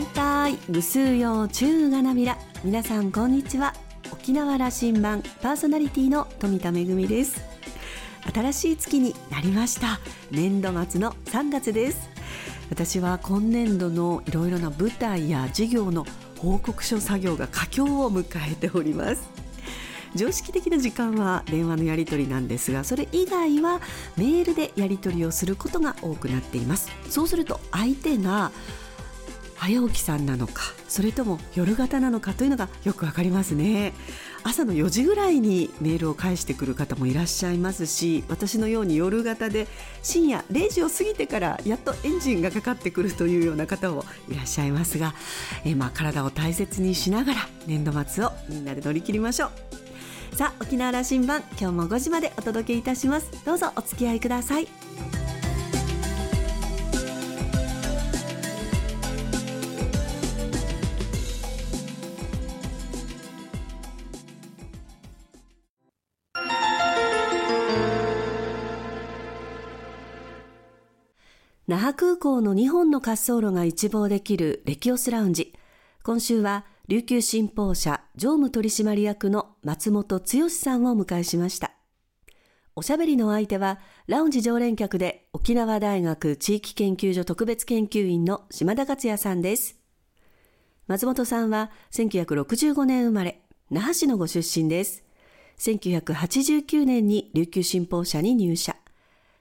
大体無数用中がなびら。皆さんこんにちは。沖縄羅針盤パーソナリティの富田恵です。新しい月になりました。年度末の3月です。私は今年度のいろいろな舞台や事業の報告書作業が佳境を迎えております。常識的な時間は電話のやり取りなんですがそれ以外はメールでやり取りをすることが多くなっています。そうすると相手が早起きさんなのかそれとも夜型なのかというのがよくわかりますね。朝の4時ぐらいにメールを返してくる方もいらっしゃいますし私のように夜型で深夜0時を過ぎてからやっとエンジンがかかってくるというような方もいらっしゃいますが、えまあ、体を大切にしながら年度末をみんなで乗り切りましょう。さあ沖縄羅針盤今日も5時までお届けいたします。どうぞお付き合いください。那覇空港の2本の滑走路が一望できるレキオスラウンジ。今週は琉球新報社常務取締役の松本剛さんをお迎えしました。おしゃべりの相手は、ラウンジ常連客で沖縄大学地域研究所特別研究員の島田克也さんです。松本さんは1965年生まれ、那覇市のご出身です。1989年に琉球新報社に入社。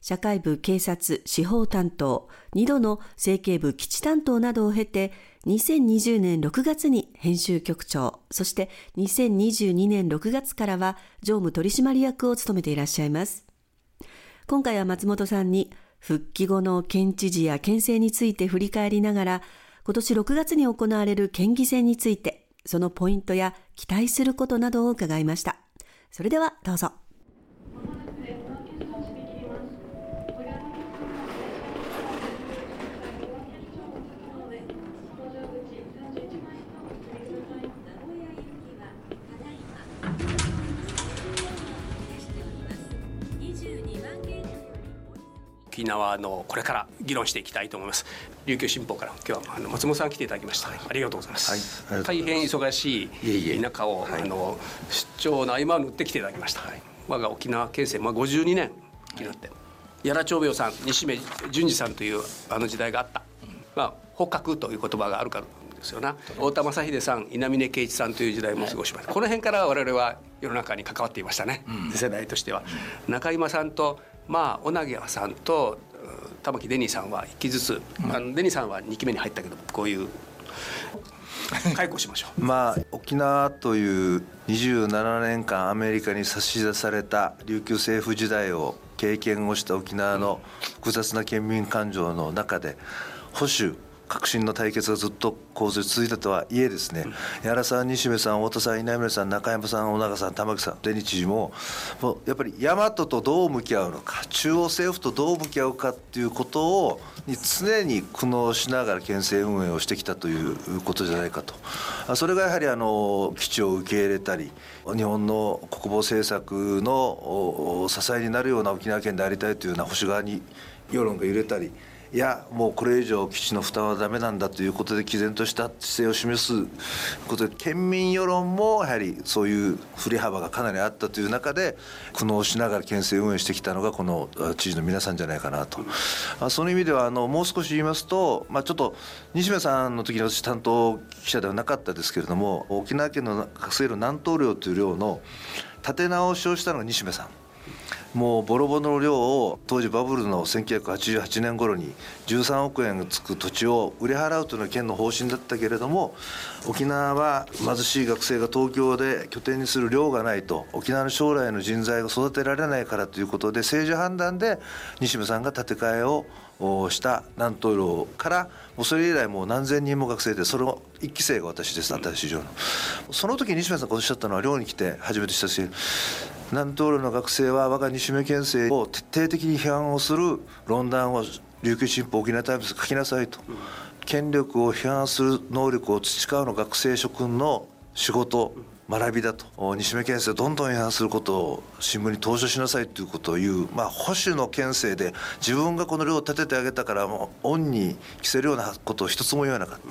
社会部警察司法担当、2度の政経部基地担当などを経て、2020年6月に編集局長、そして2022年6月からは常務取締役を務めていらっしゃいます。今回は松本さんに復帰後の県知事や県政について振り返りながら、今年6月に行われる県議選について、そのポイントや期待することなどを伺いました。それではどうぞ。沖縄のこれから議論していきたいと思います。琉球新報から。今日は松本さん来ていただきました、はい、ありがとうございます、はい、大変忙しい田舎をあの出張の合間を縫って来ていただきました、はい、我が沖縄県政、まあ、52年になって、屋良長兵衛さん西目淳二さんというあの時代があった、まあ、捕獲という言葉があるからですよな。太田正秀さん稲峰圭一さんという時代も過ごしました、この辺から我々は世の中に関わっていましたね、うん、世代としては、中今さんとまあ小名さんと玉木デニーさんは1期ずつ、うん、あのデニーさんは2期目に入ったけどこういう解雇しましょう。まあ沖縄という27年間アメリカに差し出された琉球政府時代を経験をした沖縄の複雑な県民感情の中で保守革新の対決がずっと構図続いたとはいえですね、矢原さん西部さん太田さん稲村さん中山さん小長さん玉木さん出日知事ももうやっぱり大和とどう向き合うのか中央政府とどう向き合うかっていうことをに常に苦悩しながら県政運営をしてきたということじゃないかと。それがやはりあの基地を受け入れたり日本の国防政策の支えになるような沖縄県でありたいというような保守側に世論が揺れたりいやもうこれ以上基地の負担はだめなんだということで毅然とした姿勢を示すことで県民世論もやはりそういう振り幅がかなりあったという中で苦悩しながら県政運営してきたのがこの知事の皆さんじゃないかなと、まあ、その意味ではあのもう少し言いますと、まあ、ちょっと西村さんの時に私担当記者ではなかったですけれども沖縄県の学生寮南東寮という寮の立て直しをしたのが西村さん。もうボロボロの量を当時バブルの1988年頃に13億円つく土地を売り払うというのが県の方針だったけれども沖縄は貧しい学生が東京で拠点にする量がないと沖縄の将来の人材が育てられないからということで政治判断で西村さんが建て替えをした南東寮からもうそれ以来もう何千人も学生でその1期生が私です新しい寮の。その時西村さんがおっしゃったのは寮に来て初めてしたし南東寮の学生は我が西目県政を徹底的に批判をする論壇を琉球新報沖縄タイムズ書きなさいと、権力を批判する能力を培うの学生諸君の仕事学びだと。西目県政どんどん違反することを新聞に投書しなさいということを言う、まあ、保守の県政で自分がこの量を立ててあげたからもう恩に着せるようなことを一つも言わなかった、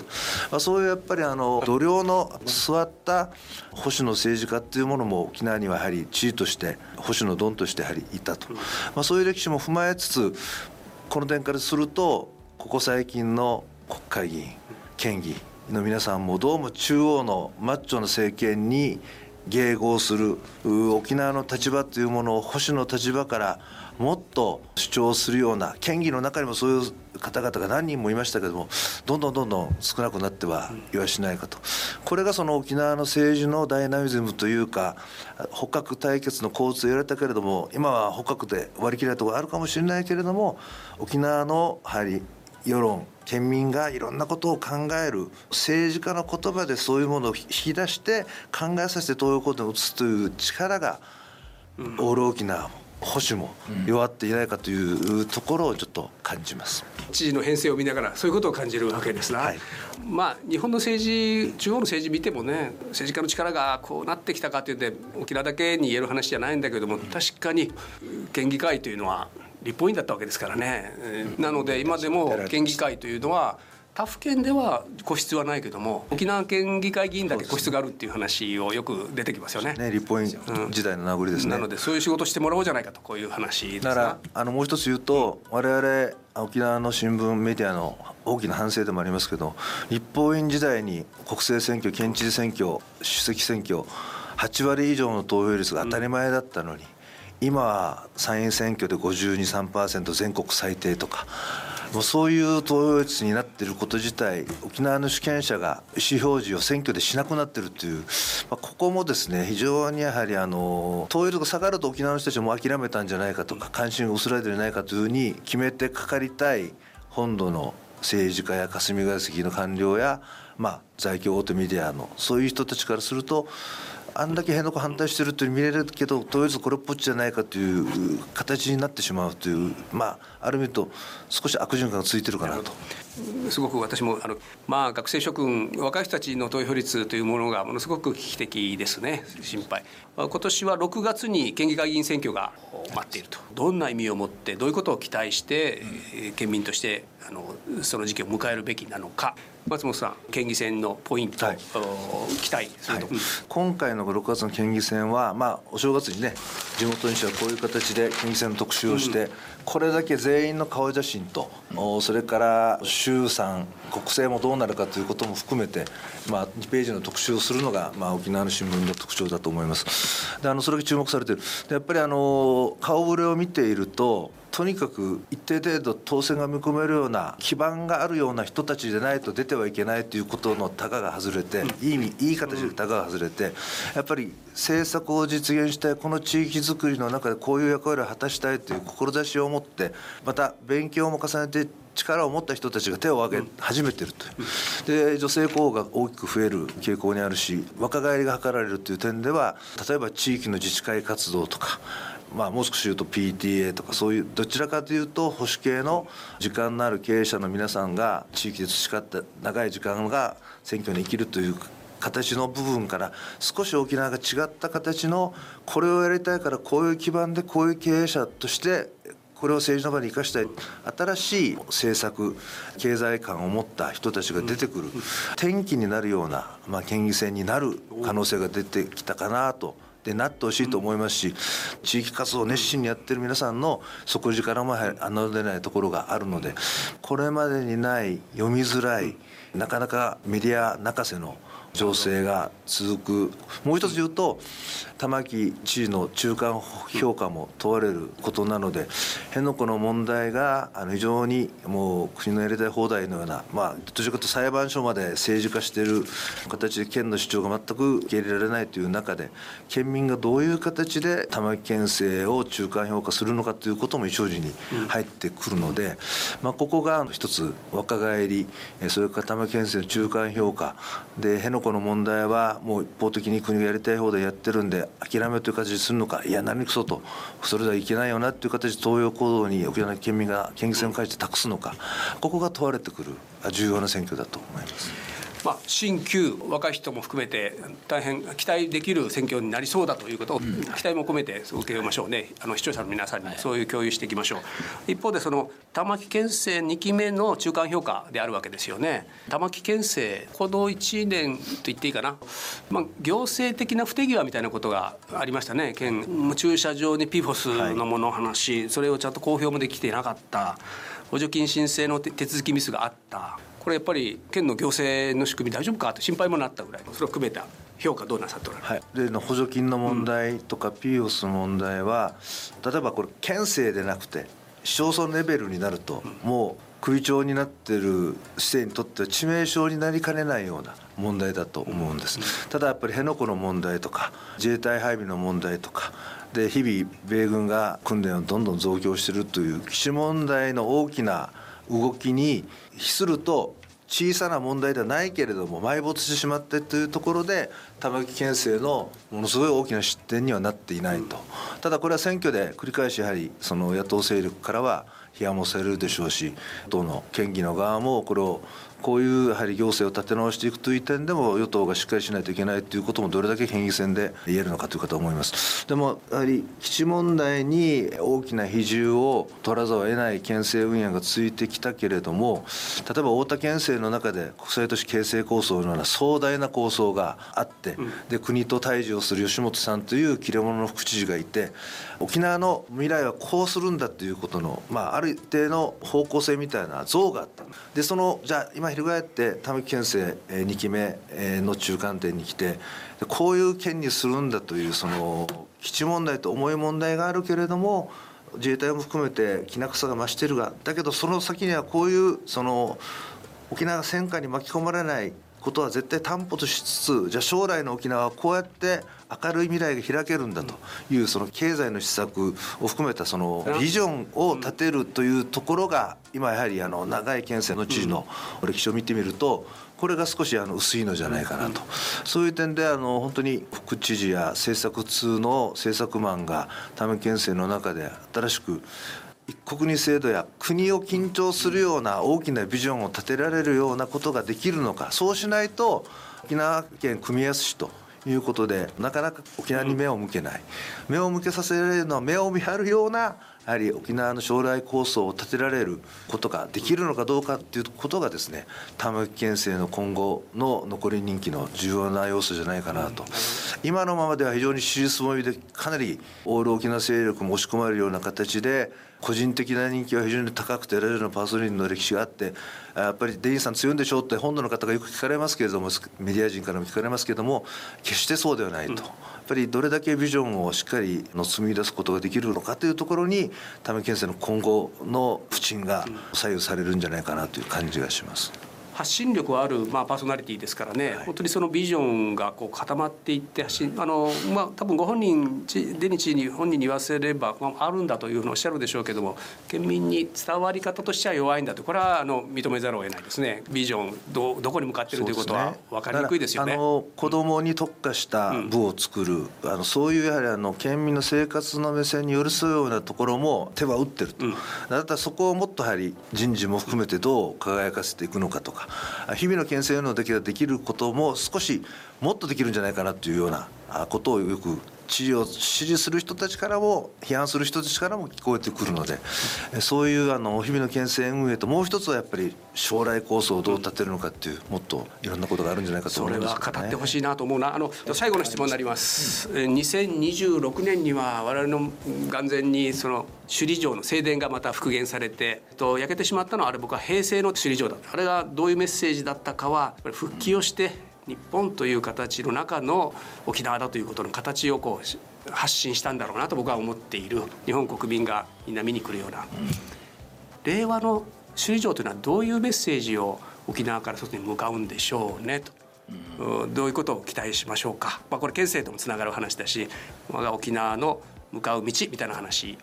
まあ、そういうやっぱりあの度量の座った保守の政治家っていうものも沖縄にはやはり地位として保守のドンとしてやはりいたと、まあ、そういう歴史も踏まえつつこの点からするとここ最近の国会議員県議の皆さんもどうも中央のマッチョの政権に迎合する沖縄の立場というものを保守の立場からもっと主張するような県議の中にもそういう方々が何人もいましたけどもどんどんどんどん少なくなってはいやしないかと。これがその沖縄の政治のダイナミズムというか捕獲対決の構図と言われたけれども今は捕獲で割り切れるところあるかもしれないけれども沖縄のやはり世論県民がいろんなことを考える政治家の言葉でそういうものを引き出して考えさせて東洋行動に移すという力が、オール沖縄も保守も弱っていないかというところをちょっと感じます。知事の編成を見ながらそういうことを感じるわけですな、はい、まあ日本の政治中央の政治見てもね政治家の力がこうなってきたかといって沖縄だけに言える話じゃないんだけども確かに県議会というのは立法院だったわけですからね、なので今でも県議会というのは他府県では個室はないけども沖縄県議会議員だけ個室があるっていう話をよく出てきますよね。ね立法院時代の名残ですね、うん、なのでそういう仕事してもらおうじゃないかとこういう話だからあのもう一つ言うと、うん、我々沖縄の新聞メディアの大きな反省でもありますけど立法院時代に国政選挙県知事選挙主席選挙8割以上の投票率が当たり前だったのに、うん今は参院選挙で523%全国最低とかもうそういう投票率になっていること自体沖縄の主権者が意思表示を選挙でしなくなっているという、まあ、ここもですね非常にやはりあの投票率が下がると沖縄の人たちも諦めたんじゃないかとか関心が薄らいでいないかというふうに決めてかかりたい本土の政治家や霞が関の官僚や、まあ、在京大手メディアのそういう人たちからするとあんだけ辺野古反対してるって見れるけどとりあえずこれっぽっちじゃないかという形になってしまうというまあある意味と少し悪循環がついてるかなと。すごく私もあの、まあ、学生諸君若い人たちの投票率というものがものすごく危機的ですね心配、今年は6月に県議会議員選挙が待っていると。どんな意味を持ってどういうことを期待して、うん、県民としてあのその時期を迎えるべきなのか。松本さん県議選のポイント、はい、期待すると、はい、今回の6月の県議選は、まあ、お正月にね地元にしてはこういう形で県議選の特集をして、うん、これだけ全員の顔写真と、それから衆参国政もどうなるかということも含めて、まあ、2ページの特集をするのが、まあ、沖縄の新聞の特徴だと思います。であのそれが注目されてる。でやっぱりあの顔ぶれを見ているととにかく一定程度当選が見込めるような基盤があるような人たちでないと出てはいけないということのたがが外れて、いい意味いい形でたがが外れてやっぱり政策を実現したいこの地域づくりの中でこういう役割を果たしたいという志を持持ってまた勉強も重ねて力を持った人たちが手を挙げ始めてるとで女性候補が大きく増える傾向にあるし若返りが図られるという点では例えば地域の自治会活動とかまあ、もう少し言うと PTA とかそういうどちらかというと保守系の時間のある経営者の皆さんが地域で培った長い時間が選挙に生きるという形の部分から少し沖縄が違った形のこれをやりたいからこういう基盤でこういう経営者としてこれを政治の場に生かしたい。新しい政策経済観を持った人たちが出てくる。転機になるような、まあ、県議選になる可能性が出てきたかなと。でなってほしいと思いますし地域活動を熱心にやってる皆さんの底力も侮れないところがあるのでこれまでにない読みづらいなかなかメディア泣かせの情勢が続く。もう一つ言うと玉城知事の中間評価も問われることなので辺野古の問題があの非常にもう国のやりたい放題のようなまあどちらかというと裁判所まで政治化している形で県の主張が全く受け入れられないという中で県民がどういう形で玉城県政を中間評価するのかということも一応時に入ってくるので、まあ、ここが一つ若返りそれから玉城県政の中間評価。で辺野古の問題はもう一方的に国がやりたい放題やってるんで諦めという形にするのかいや何くそとそれではいけないよなという形で東洋行動に沖縄県民が県議選を返して託すのかここが問われてくる重要な選挙だと思います。まあ、新旧若い人も含めて大変期待できる選挙になりそうだということを期待も込めて受けましょうね。あの視聴者の皆さんにそういう共有していきましょう。一方でその玉城県政2期目の中間評価であるわけですよね。玉城県政この1年と言っていいかな、まあ、行政的な不手際みたいなことがありましたね。県駐車場にピフォスのものを話。し、それをちゃんと公表もできていなかった。補助金申請の手続きミスがあったこれやっぱり県の行政の仕組み大丈夫かと心配もなったぐらい。それを含めた評価どうなさっておられはい、で補助金の問題とか、ピーオスの問題は例えばこれ県政でなくて市町村レベルになると、もう首長になってる市政にとっては致命傷になりかねないような問題だと思うんです、ただやっぱり辺野古の問題とか自衛隊配備の問題とかで日々米軍が訓練をどんどん増強しているという基地問題の大きな動きに比すると小さな問題ではないけれども埋没してしまってというところで玉城県政のものすごい大きな失点にはなっていないと、ただこれは選挙で繰り返しやはりその野党勢力からは批判もされるでしょうし党の県議の側もこれをこういうやはり行政を立て直していくという点でも与党がしっかりしないといけないということもどれだけ県議選で言えるのかというかと思います。でもやはり基地問題に大きな比重を取らざるを得ない県政運営が続いてきたけれども例えば太田県政の中で国際都市形成構想のような壮大な構想があって、で国と対峙をする吉本さんという切れ者の副知事がいて沖縄の未来はこうするんだということの、まあ、ある一定の方向性みたいな像があった。でそのじゃあ翻って玉城県政2期目の中間点に来てこういう県にするんだというその基地問題と重い問題があるけれども自衛隊も含めてきな臭が増してるがだけどその先にはこういうその沖縄戦火に巻き込まれないことは絶対担保としつつじゃあ将来の沖縄はこうやって明るい未来が開けるんだというその経済の施策を含めたそのビジョンを立てるというところが今やはりあの長い県政の知事の歴史を見てみるとこれが少しあの薄いのじゃないかなと。そういう点であの本当に副知事や政策通の政策マンが多面県政の中で新しく一国二制度や国を緊張するような大きなビジョンを立てられるようなことができるのかそうしないと沖縄県組みやすしということでなかなか沖縄に目を向けない、目を向けさせられるのは目を見張るようなやはり沖縄の将来構想を立てられることができるのかどうかっていうことがですね玉城県政の今後の残り人気の重要な要素じゃないかなと。今のままでは非常に尻すぼみでかなりオール沖縄勢力も押し込まれるような形で個人的な人気は非常に高くてラジオのパーソナリティの歴史があってやっぱりデインさん強いんでしょうって本土の方がよく聞かれますけれどもメディア人からも聞かれますけれども決してそうではないと。うんぱりどれだけビジョンをしっかりの紡ぎ出すことができるのかというところに多面県政の今後の不沈が左右されるんじゃないかなという感じがします。発信力ある、まあ、パーソナリティですからね、はい、本当にそのビジョンがこう固まっていって発信あの、まあ、多分ご本人デニチに本人に言わせれば、まあ、あるんだというふうにおっしゃるでしょうけども県民に伝わり方としては弱いんだと。これはあの認めざるを得ないですね。ビジョンどどこに向かっているということは分かりにくいですよね。ねあの子供に特化した部を作る、うん、あのそういうやはりあの県民の生活の目線に寄り添うようなところも手は打ってると、うん、だったらそこをもっとやはり人事も含めてどう輝かせていくのかとか日々の牽制のだけができることも少しもっとできるんじゃないかなというようなことをよく知事を支持する人たちからも批判する人たちからも聞こえてくるのでそういうあの日々の県政運営ともう一つはやっぱり将来構想をどう立てるのかっていうもっといろんなことがあるんじゃないかと思います、ね、それは語ってほしいなと思うな。あの最後の質問になります、うん、2026年には我々の眼前にその首里城の正殿がまた復元されてと焼けてしまったのはあれ僕は平成の首里城だあれがどういうメッセージだったかは復帰をして日本という形の中の沖縄だということの形をこう発信したんだろうなと僕は思っている日本国民がみんな見に来るような、令和の首里城というのはどういうメッセージを沖縄から外に向かうんでしょうねと。どういうことを期待しましょうか、まあ、これ県政ともつながる話だし我が沖縄の向かう道みたいな話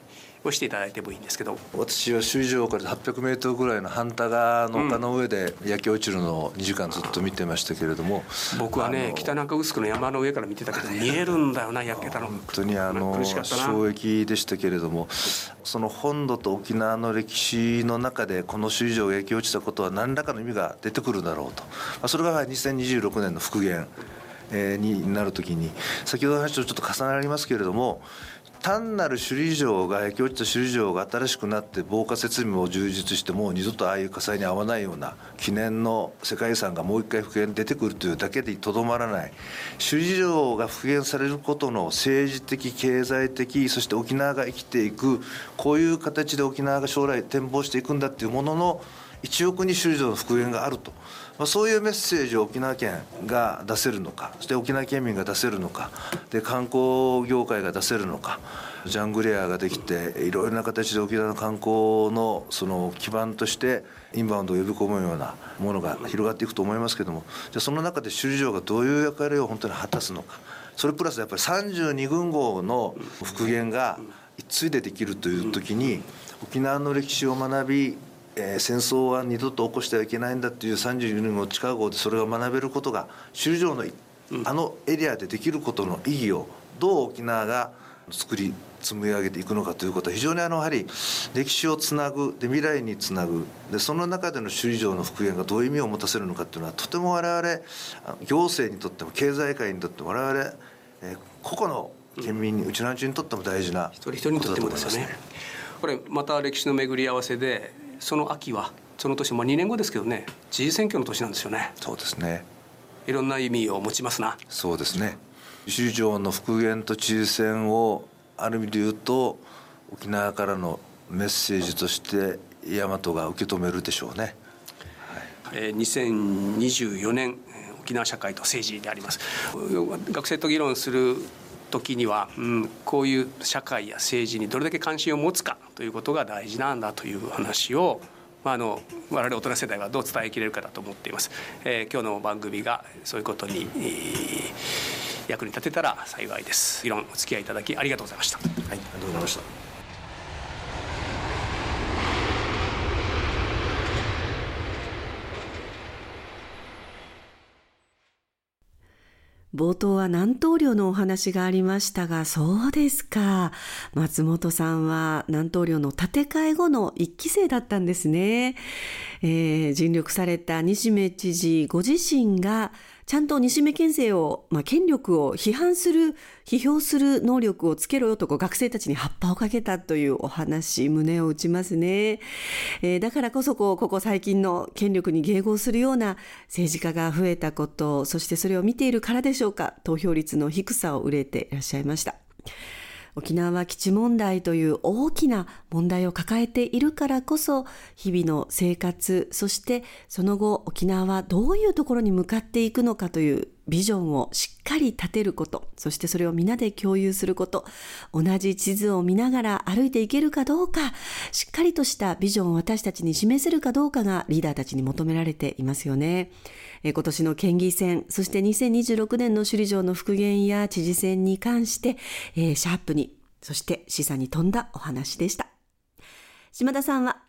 をしていただいてもいいんですけど。私は首里城から800メートルぐらいの半田川の丘の上で焼け落ちるのを2時間ずっと見てましたけれども、うん、僕はね北中城の山の上から見てたけど 見えるんだよな焼けたの。本当にあの衝撃でしたけれどもその本土と沖縄の歴史の中でこの首里城が焼け落ちたことは何らかの意味が出てくるだろうと、まあ、それが2026年の復元になるときに先ほどの話とちょっと重なりますけれども単なる首里城が焼け落ちた首里城が新しくなって防火設備も充実してもう二度とああいう火災に遭わないような記念の世界遺産がもう一回復元出てくるというだけでとどまらない首里城が復元されることの政治的経済的そして沖縄が生きていくこういう形で沖縄が将来展望していくんだっていうものの1億に首里城の復元があると。まあ、そういうメッセージを沖縄県が出せるのかそして沖縄県民が出せるのかで観光業界が出せるのかジャングレアができていろいろな形で沖縄の観光のその基盤としてインバウンドを呼び込むようなものが広がっていくと思いますけどもじゃその中で首里城がどういう役割を本当に果たすのか。それプラスやっぱり32軍号の復元が一対でできるという時に沖縄の歴史を学びえー、戦争は二度と起こしてはいけないんだっていう32年後近郷でそれが学べることが首里城のあのエリアでできることの意義をどう沖縄が作り積み上げていくのかということは非常にあのやはり歴史をつなぐで未来につなぐ。でその中での首里城の復元がどういう意味を持たせるのかっていうのはとても我々行政にとっても経済界にとっても我々、えー、個々の県民にうちのうちにとっても大事な一人一人にとってもですよね。これまた歴史の巡り合わせでその秋はその年、まあ、2年後ですけどね知事選挙の年なんですよね。そうですね。いろんな意味を持ちますな。そうですね。首里城の復元と知事選をある意味で言うと沖縄からのメッセージとして大和が受け止めるでしょうね、はい。えー、2024年沖縄社会と政治であります。学生と議論する時には、うん、こういう社会や政治にどれだけ関心を持つかということが大事なんだという話を、まあ、あの我々大人世代はどう伝えきれるかだと思っています、えー、今日の番組がそういうことに、えー、役に立てたら幸いです。議論お付き合いいただきありがとうございました。はいありがとうございました。冒頭は南東領のお話がありましたが、そうですか。松本さんは南東領の建て替え後の一期生だったんですね。えー、尽力された西目知事ご自身がちゃんと西目県政を、まあ、権力を批判する、批評する能力をつけろよとこう学生たちに葉っぱをかけたというお話、胸を打ちますね。えー、だからこそこう、ここ最近の権力に迎合するような政治家が増えたこと、そしてそれを見ているからでしょうか、投票率の低さを憂えていらっしゃいました。沖縄は基地問題という大きな問題を抱えているからこそ、日々の生活、そしてその後沖縄はどういうところに向かっていくのかというビジョンをしっかり立てること、そしてそれを皆で共有すること、同じ地図を見ながら歩いていけるかどうか、しっかりとしたビジョンを私たちに示せるかどうかがリーダーたちに求められていますよね。今年の県議選、そして2026年の首里城の復元や知事選に関して、えー、シャープに、そして示唆に富んだお話でした。島田さんは、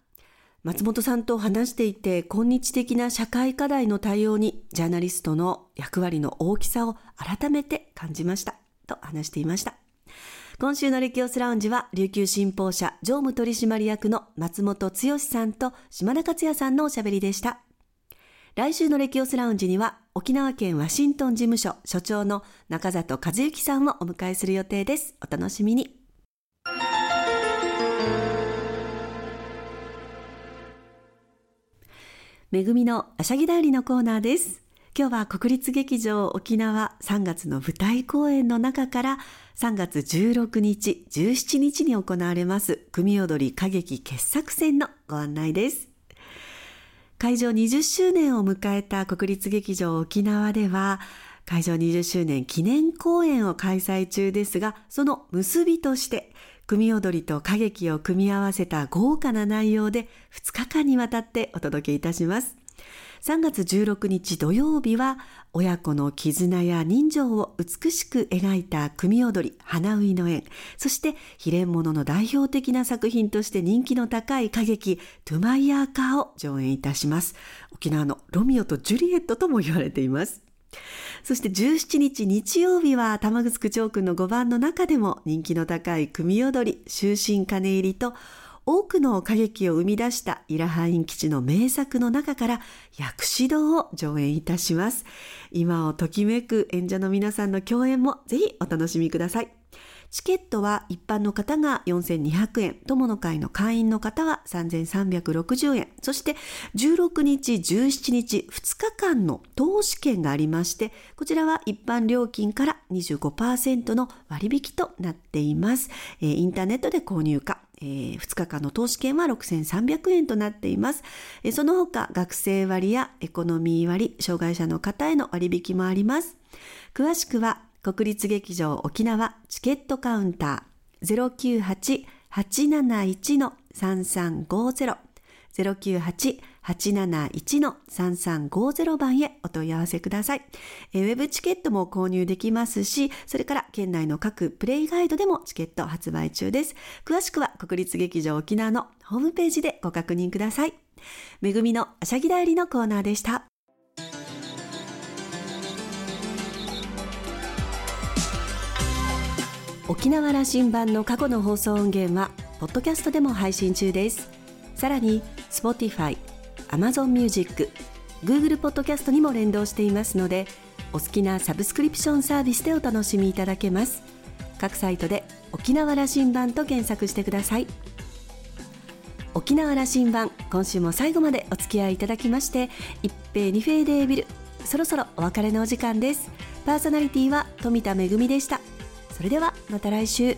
松本さんと話していて、今日的な社会課題の対応に、ジャーナリストの役割の大きさを改めて感じました。と話していました。今週のレキオスラウンジは、琉球新報社常務取締役の松本剛さんと島田克也さんのおしゃべりでした。来週のレキオスラウンジには沖縄県ワシントン事務所所長の中里和幸さんをお迎えする予定です。お楽しみに。めぐみのあしゃぎだよりのコーナーです。今日は国立劇場沖縄3月の舞台公演の中から3月16日、17日に行われます組踊り歌劇傑作選のご案内です。会場20周年を迎えた国立劇場沖縄では、会場20周年記念公演を開催中ですが、その結びとして、組踊りと歌劇を組み合わせた豪華な内容で2日間にわたってお届けいたします。3月16日土曜日は親子の絆や人情を美しく描いた組踊り花うの縁そして秘伝物の代表的な作品として人気の高い歌劇トゥマイヤーカーを上演いたします。沖縄のロミオとジュリエットとも言われています。そして17日日曜日は玉城町区の5番の中でも人気の高い組踊り終身金入りと多くの歌劇を生み出したイラハイン基地の名作の中から薬師堂を上演いたします。今をときめく演者の皆さんの共演もぜひお楽しみください。チケットは一般の方が4200円、友の会の会員の方は3360円、そして16日、17日、2日間の投資券がありまして、こちらは一般料金から25%の割引となっています。インターネットで購入か、えー、2日間の投資券は6300円となっています、えー、その他学生割やエコノミー割障害者の方への割引もあります。詳しくは国立劇場沖縄チケットカウンター098-871-3350 098-871-3350番へお問い合わせください。ウェブチケットも購入できますし、それから県内の各プレイガイドでもチケット発売中です。詳しくは国立劇場沖縄のホームページでご確認ください。めぐみのあしゃぎだよりのコーナーでした。沖縄羅針盤の過去の放送音源は、ポッドキャストでも配信中です。さらに、Spotify、Amazon Music、Google Podcast にも連動していますので、お好きなサブスクリプションサービスでお楽しみいただけます。各サイトで沖縄羅針盤と検索してください。沖縄羅針盤、今週も最後までお付き合いいただきまして、一平二平デービル、そろそろお別れのお時間です。パーソナリティは富田恵でした。それではまた来週。